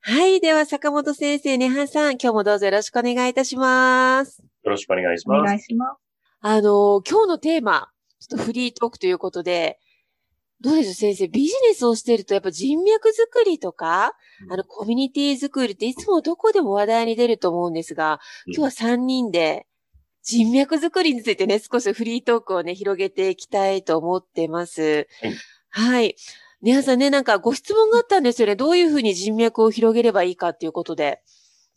はいでは坂本先生根葉さん今日もどうぞよろしくお願いいたしますよろしくお願いしおます。願いします。あの、今日のテーマ、ちょっとフリートークということで、どうでしょう先生、ビジネスをしているとやっぱ人脈作りとか、うんあの、コミュニティ作りっていつもどこでも話題に出ると思うんですが、うん今日は3人で人脈作りについてね、少しフリートークをね、広げていきたいと思ってます。はい。はい。皆さんね、なんかご質問があったんですよね。どういうふうに人脈を広げればいいかっていうことで。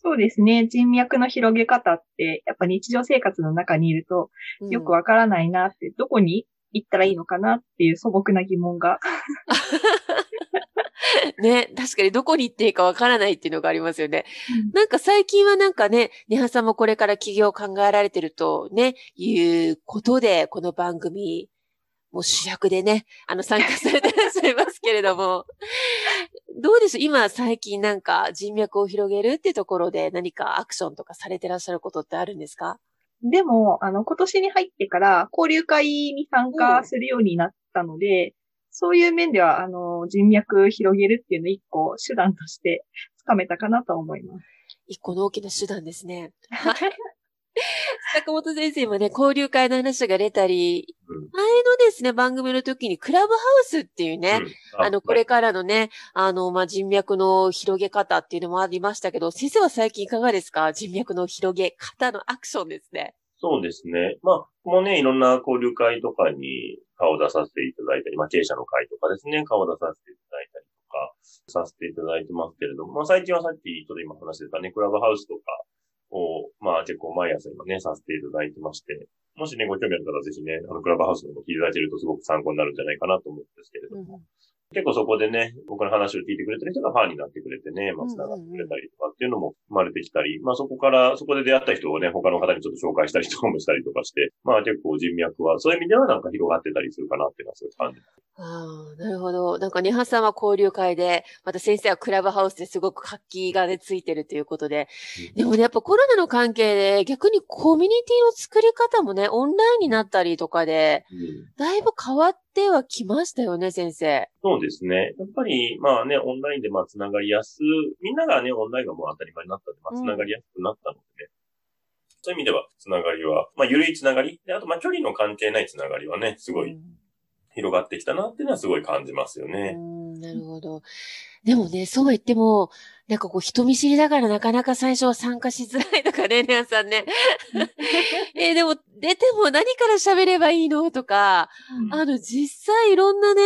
そうですね。人脈の広げ方って、やっぱ日常生活の中にいるとうんよくわからないなって、どこに行ったらいいのかなっていう素朴な疑問が。ね、確かにどこに行っていいかわからないっていうのがありますよね。なんか最近はなんかね、ネハさんもこれから起業を考えられてるとね、いうことで、この番組、もう主役でね、あの参加されてらっしゃいますけれども、どうでしょう今最近なんか人脈を広げるってところで何かアクションとかされてらっしゃることってあるんですか？でも、あの、今年に入ってから交流会に参加するようになったので、そういう面では、あの、人脈広げるっていうのを一個手段としてつかめたかなと思います。一個の大きな手段ですね。はい。坂本先生もね、交流会の話が出たり、うん前のですね、番組の時にクラブハウスっていうね、うんあの、これからのね、あの、まあ、人脈の広げ方っていうのもありましたけど、先生は最近いかがですか？人脈の広げ方のアクションですね。そうですね。まあ、もうね、いろんな交流会とかに顔を出させていただいたり、まあ、経営者の会とかですね、顔を出させていただいたりとか、させていただいてますけれども、まあ、最近はさっきちょっと今話してたね、クラブハウスとかを、まあ、結構毎朝今ね、させていただいてまして、もしね、ご興味ある方はぜひね、あの、クラブハウスのも聞いていただけるとすごく参考になるんじゃないかなと思うんですけれども、結構そこでね、僕の話を聞いてくれてる人がファンになってくれてね、まあ、繋がってくれたりとかっていうのも生まれてきたり、まあそこから、そこで出会った人をね、他の方にちょっと紹介したりとかもしたりとかして、まあ結構人脈は、そういう意味ではなんか広がってたりするかなっていうのはそういう感じ。ああ、なるほど。なんか、ネハさんは交流会で、また先生はクラブハウスですごく活気がね、ついてるということで。でもね、やっぱコロナの関係で、逆にコミュニティの作り方もね、オンラインになったりとかで、うんだいぶ変わってはきましたよね、先生。そうですね。やっぱり、まあね、オンラインでまあ繋がりやす、みんながね、オンラインがもう当たり前になったんで、まあ繋がりやすくなったのでね。そういう意味では、繋がりは、まあ、緩い繋がり。で、あと、まあ、距離の関係ない繋がりはね、すごい広がってきたなっていうのはすごい感じますようね。ん、なるほど。でもね、そうは言っても、なんかこう人見知りだからなかなか最初は参加しづらいとかね、皆さんね。えーでも出ても何から喋ればいいの？とか、あの、実際いろんなね、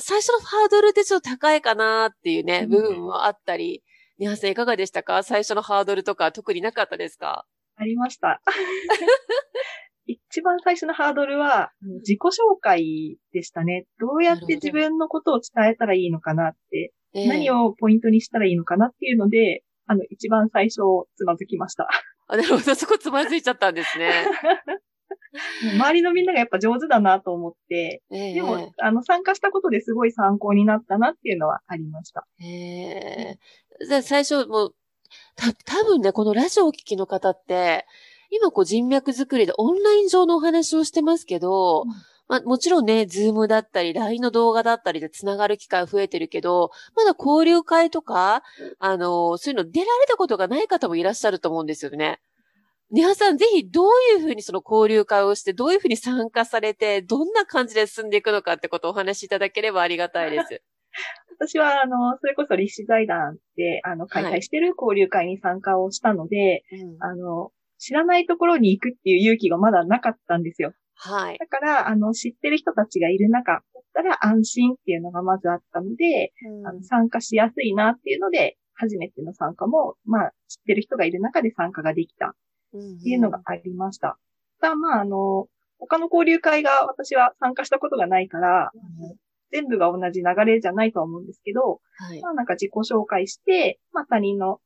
最初のハードルってちょっと高いかなっていうね、うん部分もあったり。皆さんいかがでしたか？最初のハードルとか特になかったですか？ありました。一番最初のハードルは、自己紹介でしたね。どうやって自分のことを伝えたらいいのかなって、えー何をポイントにしたらいいのかなっていうので、あの、一番最初、つまずきました。あ、なるほど、そこつまずいちゃったんですね。周りのみんながやっぱ上手だなと思って、えーでも、あの、参加したことですごい参考になったなっていうのはありました。へえ。じゃあ最初もう、た、多分ね、このラジオをお聞きの方って、今こう人脈作りでオンライン上のお話をしてますけど、うんまあもちろんね、ズームだったり、LINE の動画だったりで繋がる機会増えてるけど、まだ交流会とか、あの、そういうの出られたことがない方もいらっしゃると思うんですよね。ニハさん、ぜひどういうふうにその交流会をして、どういうふうに参加されて、どんな感じで進んでいくのかってことをお話しいただければありがたいです。私は、あの、それこそ立志財団で、あの、開催してる交流会に参加をしたので、うんあの、知らないところに行くっていう勇気がまだなかったんですよ。はい。だから、あの、知ってる人たちがいる中だったら安心っていうのがまずあったので、あの参加しやすいなっていうので、初めての参加も、まあ、知ってる人がいる中で参加ができたっていうのがありました。ただ、まあ、あの、他の交流会が私は参加したことがないから、あの全部が同じ流れじゃないとは思うんですけど、はいま。あなんか自己紹介して、まあ他人の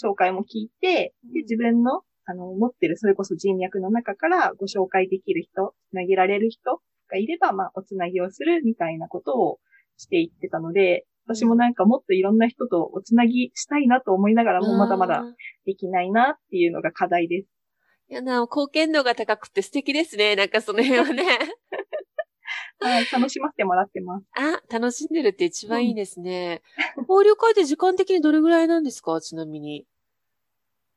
紹介も聞いて、で、自分の、あの、持ってるそれこそ人脈の中からご紹介できる人、つなげられる人がいれば、まあおつなぎをするみたいなことをしていってたので、私もなんかもっといろんな人とおつなぎしたいなと思いながらもまだまだ。できないなっていうのが課題です。いやな、貢献度が高くて素敵ですね。なんかその辺はね。はい、楽しませてもらってます。あ、楽しんでるって一番いいですね。交流会って時間的にどれぐらいなんですか？ちなみに。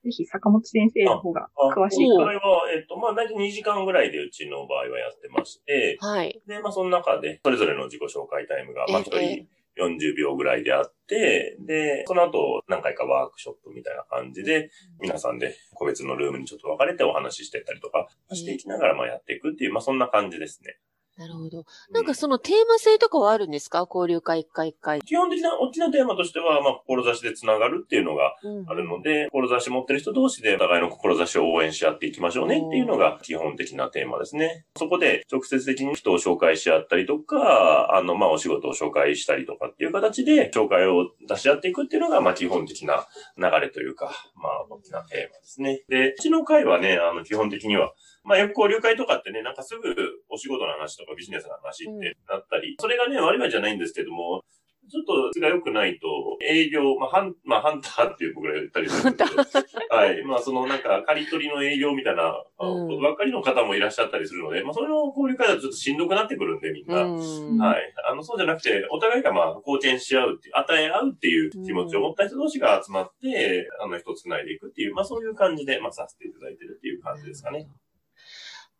ぜひ坂本先生の方があ詳しい今回は、えっと、まあ、大体2時間ぐらいでうちの場合はやってまして、はい。で、まあ、その中で、それぞれの自己紹介タイムが、まあ、1人え40秒ぐらいであって、で、その後、何回かワークショップみたいな感じで、皆さんで個別のルームにちょっと分かれてお話ししてったりとかしていきながら、まあ、やっていくっていう、まあ、そんな感じですね。なるほど。なんかそのテーマ性とかはあるんですか？交流会一回一回。基本的な大きなテーマとしては、まあ、志でつながるっていうのがうんあるので、志持ってる人同士でお互いの志を応援し合っていきましょうねっていうのが基本的なテーマですね。そこで直接的に人を紹介し合ったりとか、あの、まあ、お仕事を紹介したりとかっていう形で紹介を出し合っていくっていうのが、まあ、基本的な流れというか、まあ、大きなテーマですね。で、うちの会はね、あの、基本的には、まあ、よく交流会とかってね、なんかすぐお仕事の話とかビジネスの話ってなったり、それがね、悪いじゃないんですけども、ちょっと、が良くないと、営業、まあ、ハン、まあ、ハンターっていう僕ら言ったりするんですけど、はい。まあ、そのなんか、刈り取りの営業みたいな、ことばっかりの方もいらっしゃったりするので、まあ、それの交流会だとちょっとしんどくなってくるんで、みんな。うんはい。あの、そうじゃなくて、お互いがまあ、貢献し合うっていう、与え合うっていう気持ちを持った人同士が集まって、あの、人を繋いでいくっていう、まあ、そういう感じで、まあ、させていただいてるっていう感じですかね。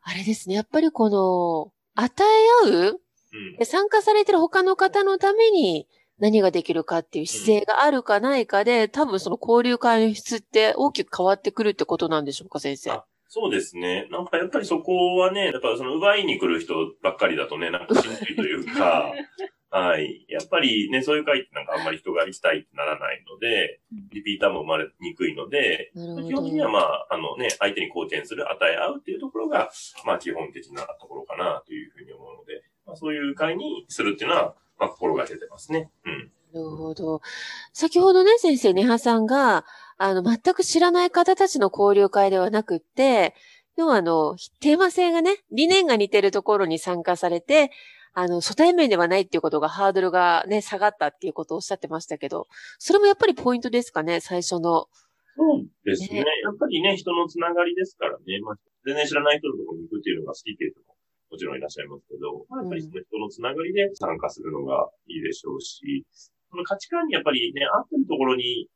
あれですね。やっぱりこの、与え合ううん。で参加されてる他の方のために何ができるかっていう姿勢があるかないかで、多分その交流会の質って大きく変わってくるってことなんでしょうか、先生。あそうですね。なんかやっぱりそこはね、やっぱその奪いに来る人ばっかりだとね、なんかしんどいというか、はい。やっぱりね、そういう会ってなんかあんまり人が行きたいってならないので、リピーターも生まれにくいので。基本的にはまあ、あのね、相手に貢献する、与え合うっていうところが、まあ基本的なところかなというふうに思うので、まあそういう会にするっていうのは、まあ心がけてますね。うん。なるほど。先ほどね、先生、ネハさんが、あの、全く知らない方たちの交流会ではなくって、要はあの、テーマ性がね、理念が似てるところに参加されて、あの、初対面ではないっていうことがハードルがね、下がったっていうことをおっしゃってましたけど、それもやっぱりポイントですかね、最初の。そうですね。ねやっぱりね、人のつながりですからね。まあ、全然知らない人のところに行くっていうのが好きっていう人ももちろんいらっしゃいますけど、まあ、やっぱりその人のつながりで参加するのがいいでしょうし、その価値観にやっぱりね、合ってるところに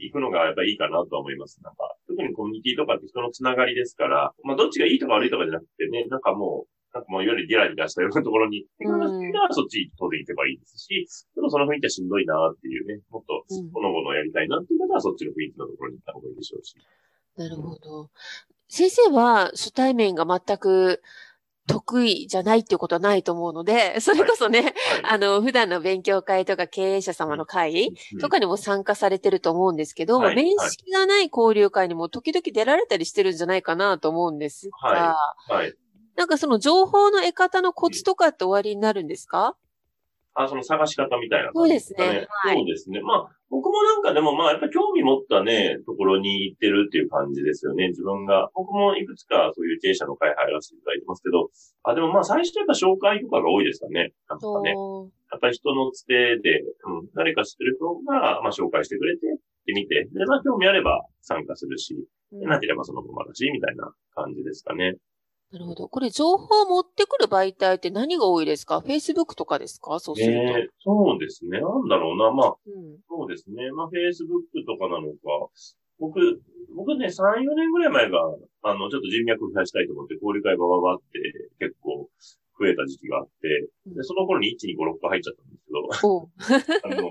行くのがやっぱりいいかなとは思います。なんか、特にコミュニティとかって人のつながりですから、まあ、どっちがいいとか悪いとかじゃなくてね、なんかもう、なんかもういわゆるギラギラしたようなところに行くのが好きならそっち当然行けばいいですし、でもその雰囲気はしんどいなっていうね、もっとうんほのぼのやりたいなっていう方はそっちの雰囲気のところに行った方がいいでしょうし。なるほど。先生は初対面が全く得意じゃないっていうことはないと思うので、それこそね、はい。あの、普段の勉強会とか経営者様の会とかにも参加されてると思うんですけど、はい面識がない交流会にも時々出られたりしてるんじゃないかなと思うんですが、はいはい。なんかその情報の得方のコツとかって終わりになるんですか？あ、その探し方みたいなそうですね。はい。そうですね。まあ、僕もなんかでもまあ、やっぱり興味持ったね、ところに行ってるっていう感じですよね。自分が。僕もいくつかそういう経営者の会入らせていただいてますけど、あ、でもまあ、最初やっぱ紹介とかが多いですかね。なんかね。やっぱり人のつてで、うん、誰か知ってる人が、まあ、紹介してくれて、で見て、で、まあ、興味あれば参加するし、うんでなければそのままだし、みたいな感じですかね。なるほど。これ情報を持ってくる媒体って何が多いですか ?Facebook とかですか？そうすると。えーそうですね。なんだろうな。まあ、うんそうですね。まあ、Facebook とかなのか。僕、僕ね、3、4年ぐらい前が、あの、ちょっと人脈を増やしたいと思って、交流会バババって結構増えた時期があって、で、その頃に1、2、5、6個入っちゃったんですけど。あの、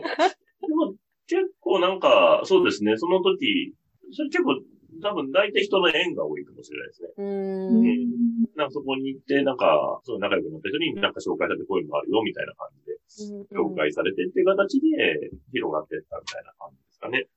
でも結構なんか、そうですね、その時、それ結構、多分大体人の縁が多いかもしれないですね。うんんなんかそこに行って、なんか、そう仲良くなった人になんか紹介されてこういうのがあるよ、みたいな感じで、紹介されてっていう形で広がっていったみたいな感じですかね。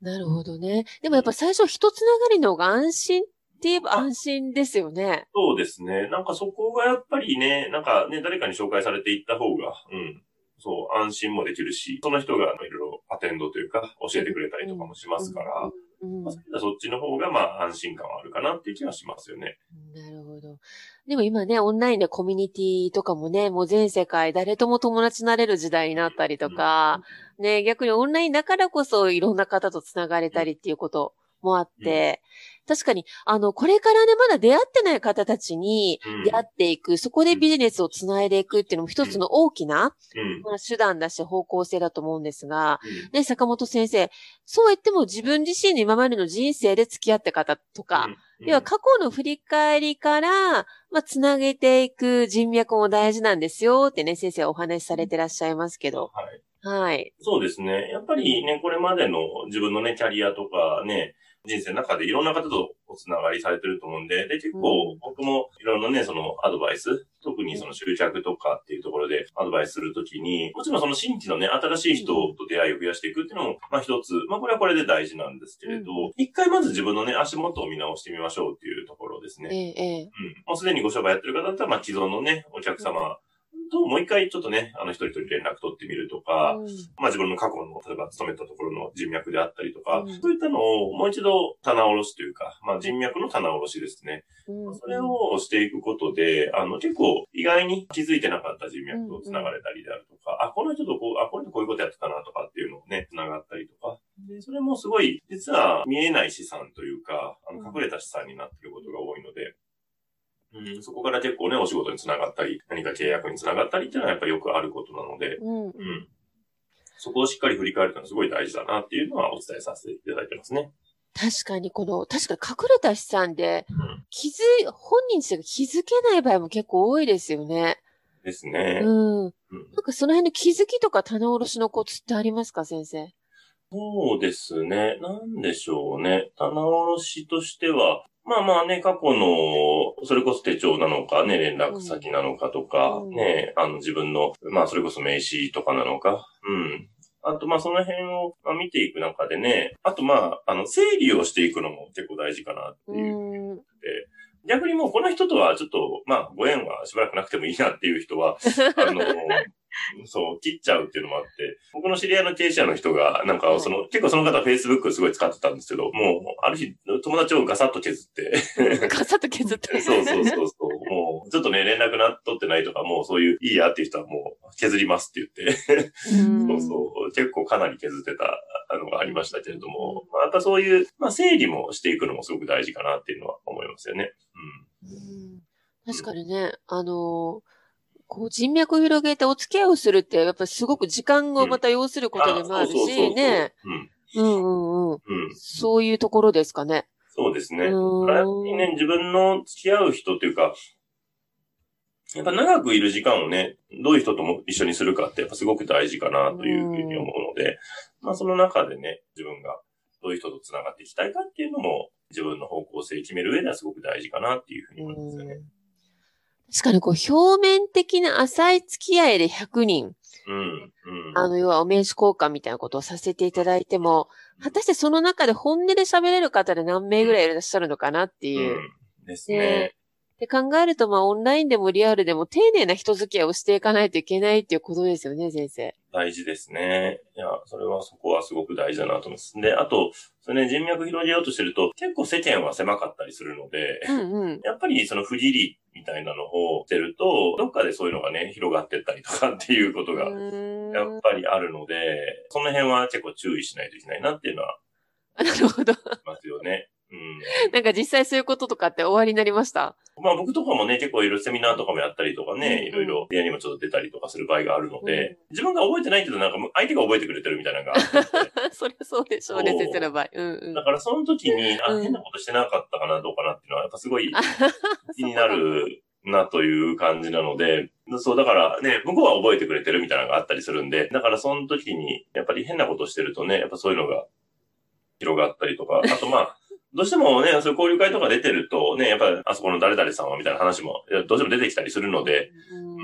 なるほどね。でもやっぱ最初人つながりの方が安心って言えば安心ですよね。そうですね。なんかそこがやっぱりね、なんかね、誰かに紹介されていった方が、うん。そう、安心もできるし、その人がいろいろアテンドというか、教えてくれたりとかもしますから、うん。まあそっちの方がまあ安心感はあるかなっていう気はしますよね。なるほど。でも今ね、オンラインでコミュニティとかもね、もう全世界誰とも友達になれる時代になったりとか、ね、逆にオンラインだからこそいろんな方と繋がれたりっていうこともあって、確かに、あの、これからね、まだ出会ってない方たちにうん出会っていく、そこでビジネスを繋いでいくっていうのも一つの大きな、うん。まあ、手段だし方向性だと思うんですが、うんね、坂本先生、そう言っても自分自身の今までの人生で付き合った方とか、うん要は過去の振り返りから、まあ、つなげていく人脈も大事なんですよってね、先生はお話しされてらっしゃいますけど。はい。はい。そうですね。やっぱりね、これまでの自分のね、キャリアとかね、人生の中でいろんな方とおつながりされてると思うんで、で、結構うん僕もいろんなね、そのアドバイス、特にその執着とかっていうところでアドバイスするときに、もちろんその新規のね、新しい人と出会いを増やしていくっていうのも、まあ一つ、まあこれはこれで大事なんですけれどう、一回まず自分のね、足元を見直してみましょうっていうところですね。ええ、ええ。うん。もうすでにご商売やってる方だったら、まあ既存のね、お客様ともう一回ちょっとね、あの一人一人連絡取ってみるとか、うん。まあ自分の過去の、例えば勤めたところの人脈であったりとか、うん。そういったのをもう一度棚卸しというか、まあ人脈の棚卸しですね。うん。それをしていくことで、あの結構意外に気づいてなかった人脈と繋がれたりであるとか、あ、この人とこう、あ、この人こういうことやってたなとかっていうのをね、繋がったりとか。で、それもすごい、実は見えない資産というか、あの隠れた資産になっていることが多いので、うん、そこから結構ね、お仕事につながったり、何か契約につながったりっていうのはやっぱりよくあることなので、うん。うん。そこをしっかり振り返るのはすごい大事だなっていうのはお伝えさせていただいてますね。確かにこの、確かに隠れた資産でうん。気づい、本人自体が気づけない場合も結構多いですよね。ですね。うん。うんなんかその辺の気づきとか棚卸しのコツってありますか、先生？そうですね。なんでしょうね。棚卸しとしては、まあまあね、過去の、それこそ手帳なのかね、連絡先なのかとか、うんね、あの自分の、まあそれこそ名刺とかなのか、うん。あとまあその辺をまあ見ていく中でね、あとまあ、あの、整理をしていくのも結構大事かなってういう。ん。逆にもうこの人とはちょっと、まあご縁はしばらくなくてもいいなっていう人は、あの、そう、切っちゃうっていうのもあって、僕の知り合いの経営者の人が、なんか、その、結構その方 Facebook すごい使ってたんですけど、もう、ある日、友達をガサッと削って、ガサッと削って。そうそうそうそう、もう、ちょっとね、連絡な、取ってないとか、もうそういう、いいやっていう人はもう、削りますって言って、うん。そうそう、結構かなり削ってたのがありましたけれども、まあ、やっぱそういう、まあ、整理もしていくのもすごく大事かなっていうのは思いますよね。うん。確かにね、あのーこう人脈を広げてお付き合いをするって、やっぱりすごく時間をまた要することでもあるし、ね。うん。うんうん。そういうところですかね。そうですね。うんやっぱりね、自分の付き合う人っていうか、やっぱ長くいる時間をね、どういう人とも一緒にするかってやっぱすごく大事かなというふうに思うので、まあその中でね、自分がどういう人と繋がっていきたいかっていうのも、自分の方向性を決める上ではすごく大事かなっていうふうに思いますよね。確かにこう表面的な浅い付き合いで100人、うん。うん。あの、要はお名刺交換みたいなことをさせていただいても、果たしてその中で本音で喋れる方で何名ぐらいいらっしゃるのかなっていう。うん。ですね。で考えると、まあ、オンラインでもリアルでも丁寧な人付き合いをしていかないといけないっていうことですよね、先生。大事ですね。いや、それはそこはすごく大事だなと思います。で、あと、それね、人脈広げようとしてると、結構世間は狭かったりするので、うんうん。やっぱりその不義理みたいなのをしてると、どっかでそういうのがね、広がってったりとかっていうことが、やっぱりあるので、その辺は結構注意しないといけないなっていうのはなるほど。ますよね。うん。なんか実際そういうこととかって終わりになりました？まあ僕とかもね、結構いろいろセミナーとかもやったりとかね、いろいろ部屋にもちょっと出たりとかする場合があるのうんで、自分が覚えてないけどなんか相手が覚えてくれてるみたいなのが そりゃそうでしょうね、先生の場合。うんうんだ。からその時に、あ、うん変なことしてなかったかな、どうかなっていうのは、やっぱすごいあ気になるなという感じなので、そう、だからね、向こうは覚えてくれてるみたいなのがあったりするんで、だからその時に、やっぱり変なことしてるとね、やっぱそういうのが広がったりとか、あとまあ、どうしてもね、そういう交流会とか出てるとね、やっぱりあそこの誰々さんはみたいな話も、どうしても出てきたりするので、うん、うん、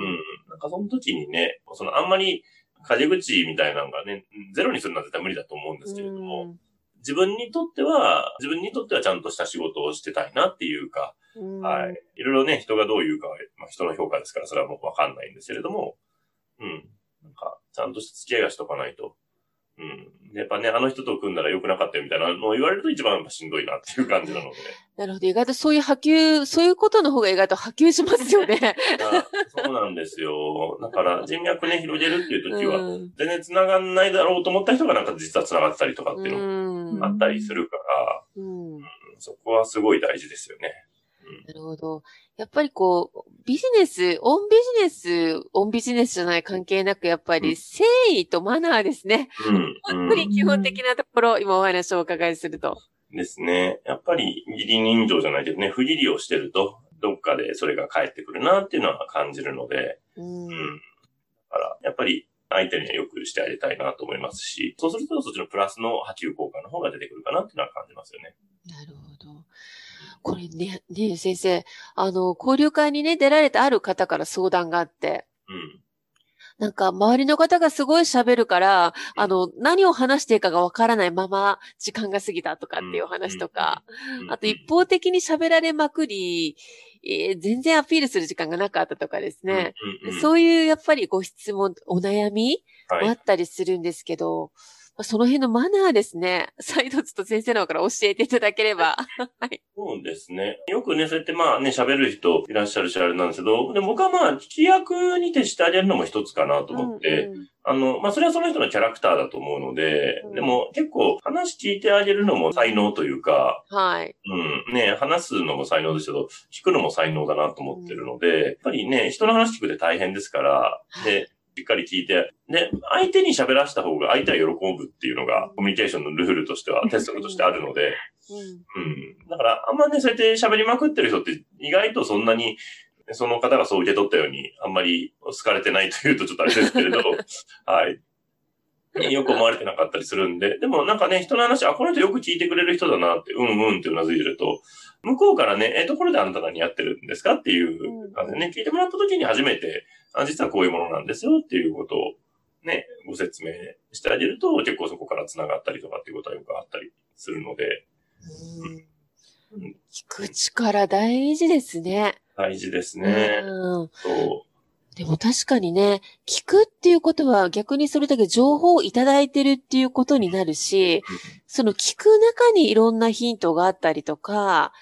なんかその時にね、そのあんまり、風口みたいなのがね、ゼロにするのは絶対無理だと思うんですけれども、うん自分にとっては、自分にとってはちゃんとした仕事をしてたいなっていうか、はい。いろいろね、人がどう言うかは、まあ、人の評価ですから、それはもうわかんないんですけれども、うん。なんか、ちゃんとした付き合いがしとかないと。うん。やっぱね、あの人と組んだら良くなかったよみたいなのを言われると一番しんどいなっていう感じなので。なるほど。意外とそういう波及、そういうことの方が意外と波及しますよね。そうなんですよ。だから人脈ね、広げるっていう時は、全然繋がんないだろうと思った人がなんか実は繋がってたりとかっていうのもあったりするから、うん、うん、そこはすごい大事ですよね。なるほど。やっぱりこう、ビジネス、オンビジネス、オンビジネスじゃない関係なく、やっぱり誠意とマナーですね。うん。本当に基本的なところ、今お話をお伺いすると。ですね。やっぱり、義理人情じゃないけどね、不義理をしてると、どっかでそれが返ってくるなっていうのは感じるので、うん。うん、だから、やっぱり、相手にはよくしてあげたいなと思いますし、そうするとそっちのプラスの波及効果の方が出てくるかなっていうのは感じますよね。なるほど。これね、ね先生、あの、交流会にね、出られたある方から相談があって、うん。なんか、周りの方がすごい喋るから、あの、何を話していいかがわからないまま、時間が過ぎたとかっていう話とか、あと一方的に喋られまくり、えー、全然アピールする時間がなかったとかですね。そういう、やっぱりご質問、お悩みもあったりするんですけど、はいその辺のマナーですね。再度ちょっと先生の方から教えていただければ。はい。そうですね。よくね、そうやってまあね、喋る人いらっしゃるしあれなんですけど、で僕はまあ、聞き役に徹してあげるのも一つかなと思って、うんうん、あの、まあそれはその人のキャラクターだと思うので、うん、でも結構話聞いてあげるのも才能というか、はい。うん。ね、話すのも才能ですけど、聞くのも才能だなと思ってるので、やっぱりね、人の話聞くって大変ですから、で、しっかり聞いて、で、相手に喋らせた方が相手は喜ぶっていうのがコミュニケーションのルールとしては、鉄則としてあるので、うん。うん。だから、あんまね、そうやって喋りまくってる人って意外とそんなに、その方がそう受け取ったように、あんまり好かれてないというとちょっとあれですけれど、はい。よく思われてなかったりするんで、でもなんかね、人の話、あ、この人よく聞いてくれる人だなって、うんうんってうなずいてると、向こうからね、え、ところであなた何やってるんですかっていう感じでね、聞いてもらった時に初めて、あ、実はこういうものなんですよっていうことをね、ご説明してあげると、結構そこから繋がったりとかっていうことはよくあったりするので。うん、聞く力大事ですね。大事ですね。うん、そう。でも確かにね、聞くっていうことは逆にそれだけ情報をいただいてるっていうことになるし、その聞く中にいろんなヒントがあったりとか、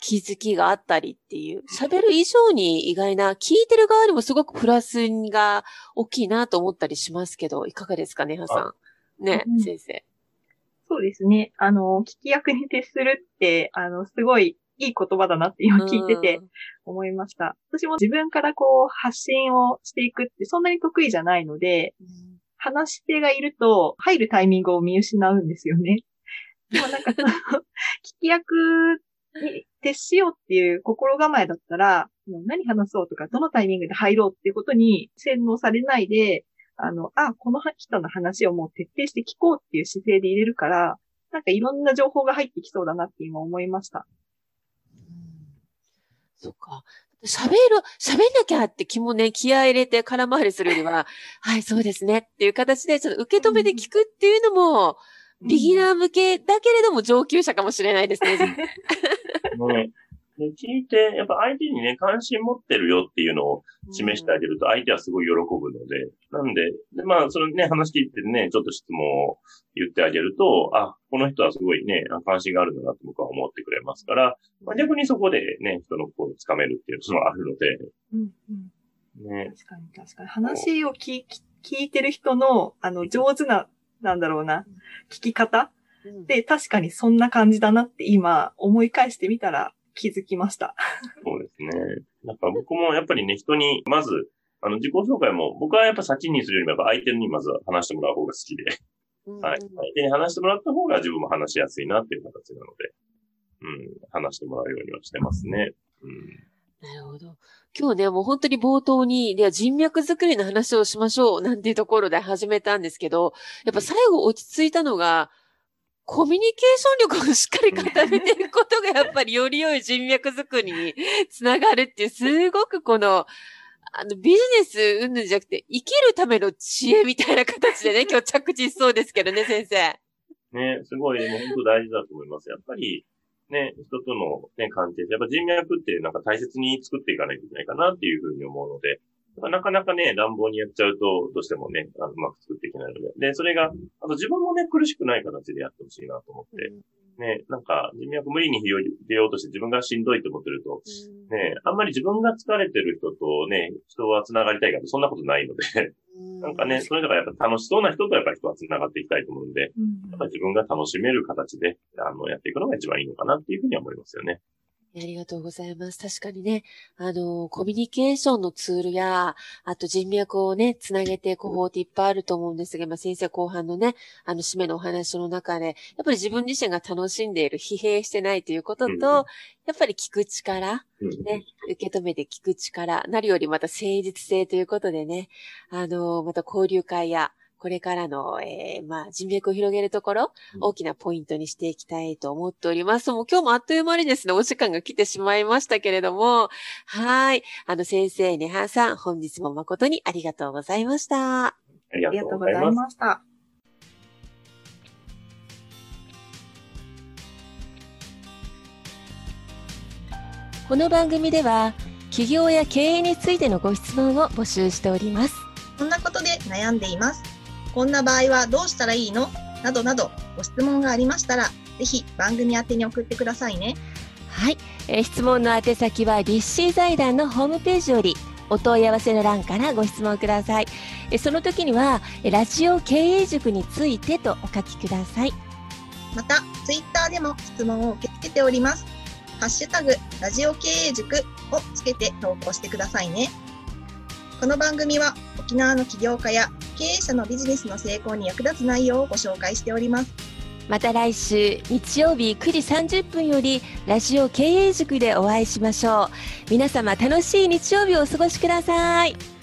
気づきがあったりっていう、喋る以上に意外な、聞いてる側にもすごくプラスが大きいなと思ったりしますけど、いかがですかね、はさん。ね、うん、先生。そうですね。あの、聞き役に徹するって、あの、すごいいい言葉だなって今聞いてて思いました。私も自分からこう発信をしていくってそんなに得意じゃないので、うん、話し手がいると入るタイミングを見失うんですよね。でもなんかその、聞き役に徹しようっていう心構えだったら、何話そうとか、どのタイミングで入ろうっていうことに洗脳されないで、あの、あ、この人の話をもう徹底して聞こうっていう姿勢で入れるから、なんかいろんな情報が入ってきそうだなって今思いました。うん、そっか。喋る、喋んなきゃって気もね、気合入れて空回りするよりは、はい、そうですねっていう形で、ちょっと受け止めて聞くっていうのも、ビギナー向けだけれども上級者かもしれないですね。ね。で聞いて、やっぱ相手にね、関心持ってるよっていうのを示してあげると、相手はすごい喜ぶので、なんで、で、まあ、そのね、話聞いてね、ちょっと質問を言ってあげると、あ、この人はすごいね、関心があるんだなと僕は思ってくれますから、まあ、逆にそこでね、人の心をつかめるっていうのがあるので、うんうん、ね。確かに確かに。話を聞聞いてる人の、あの、上手ななんだろうな、聞き方、で、確かにそんな感じだなって今思い返してみたら気づきました。そうですね。なんか僕もやっぱりね、人に、まず、あの、自己紹介も、僕はやっぱ先にするよりも、やっぱ相手にまず話してもらう方が好きで、はい。相手に話してもらった方が自分も話しやすいなっていう形なので、うん、話してもらうようにはしてますね。うんなるほど。今日ね、もう本当に冒頭に、では人脈作りの話をしましょう、なんていうところで始めたんですけど、やっぱ最後落ち着いたのが、コミュニケーション力をしっかり固めていくことがやっぱりより良い人脈作りにつながるっていう、すごくこの、あの、ビジネスうんぬんじゃなくて、生きるための知恵みたいな形でね、今日着地しそうですけどね、先生。ね、すごい、もう本当大事だと思います。やっぱり、ね、人とのね、関係性、やっぱ人脈ってなんか大切に作っていかないといけないかなっていうふうに思うので、なかなかね、乱暴にやっちゃうと、どうしてもね、あのうまく作っていけないので。で、それが、あと自分もね、苦しくない形でやってほしいなと思って、ね、なんか人脈無理に出ようとして自分がしんどいと思ってると、ね、あんまり自分が疲れてる人とね、人は繋がりたいかとそんなことないので。なんかね、それだからやっぱ楽しそうな人とやっぱり人は繋がっていきたいと思うんで、やっぱり自分が楽しめる形で、あの、やっていくのが一番いいのかなっていうふうには思いますよね。ありがとうございます。確かにね、あの、コミュニケーションのツールや、あと人脈をね、つなげていく方法っていっぱいあると思うんですが、まあ、先生後半のね、あの、締めのお話の中で、やっぱり自分自身が楽しんでいる、疲弊してないということと、うん、やっぱり聞く力、ね、受け止めて聞く力、なるよりまた誠実性ということでね、あの、また交流会や、これからの、えー、まあ、人脈を広げるところ、大きなポイントにしていきたいと思っております。もう今日もあっという間にですね、お時間が来てしまいましたけれども、はい。あの、先生、ねはさん、本日も誠にありがとうございました。ありがとうございました。この番組では、企業や経営についてのご質問を募集しております。こんなことで悩んでいます。こんな場合はどうしたらいいの？などなどご質問がありましたら、ぜひ番組宛に送ってくださいね。はい、えー、質問の宛先は立志財団のホームページよりお問い合わせの欄からご質問ください。えその時には、ラジオ経営塾についてとお書きください。また、ツイッターでも質問を受け付けております。ハッシュタグ、ラジオ経営塾をつけて投稿してくださいね。この番組は沖縄の起業家や経営者のビジネスの成功に役立つ内容をご紹介しております。また来週日曜日9時30分よりラジオ経営塾でお会いしましょう。皆様楽しい日曜日をお過ごしください。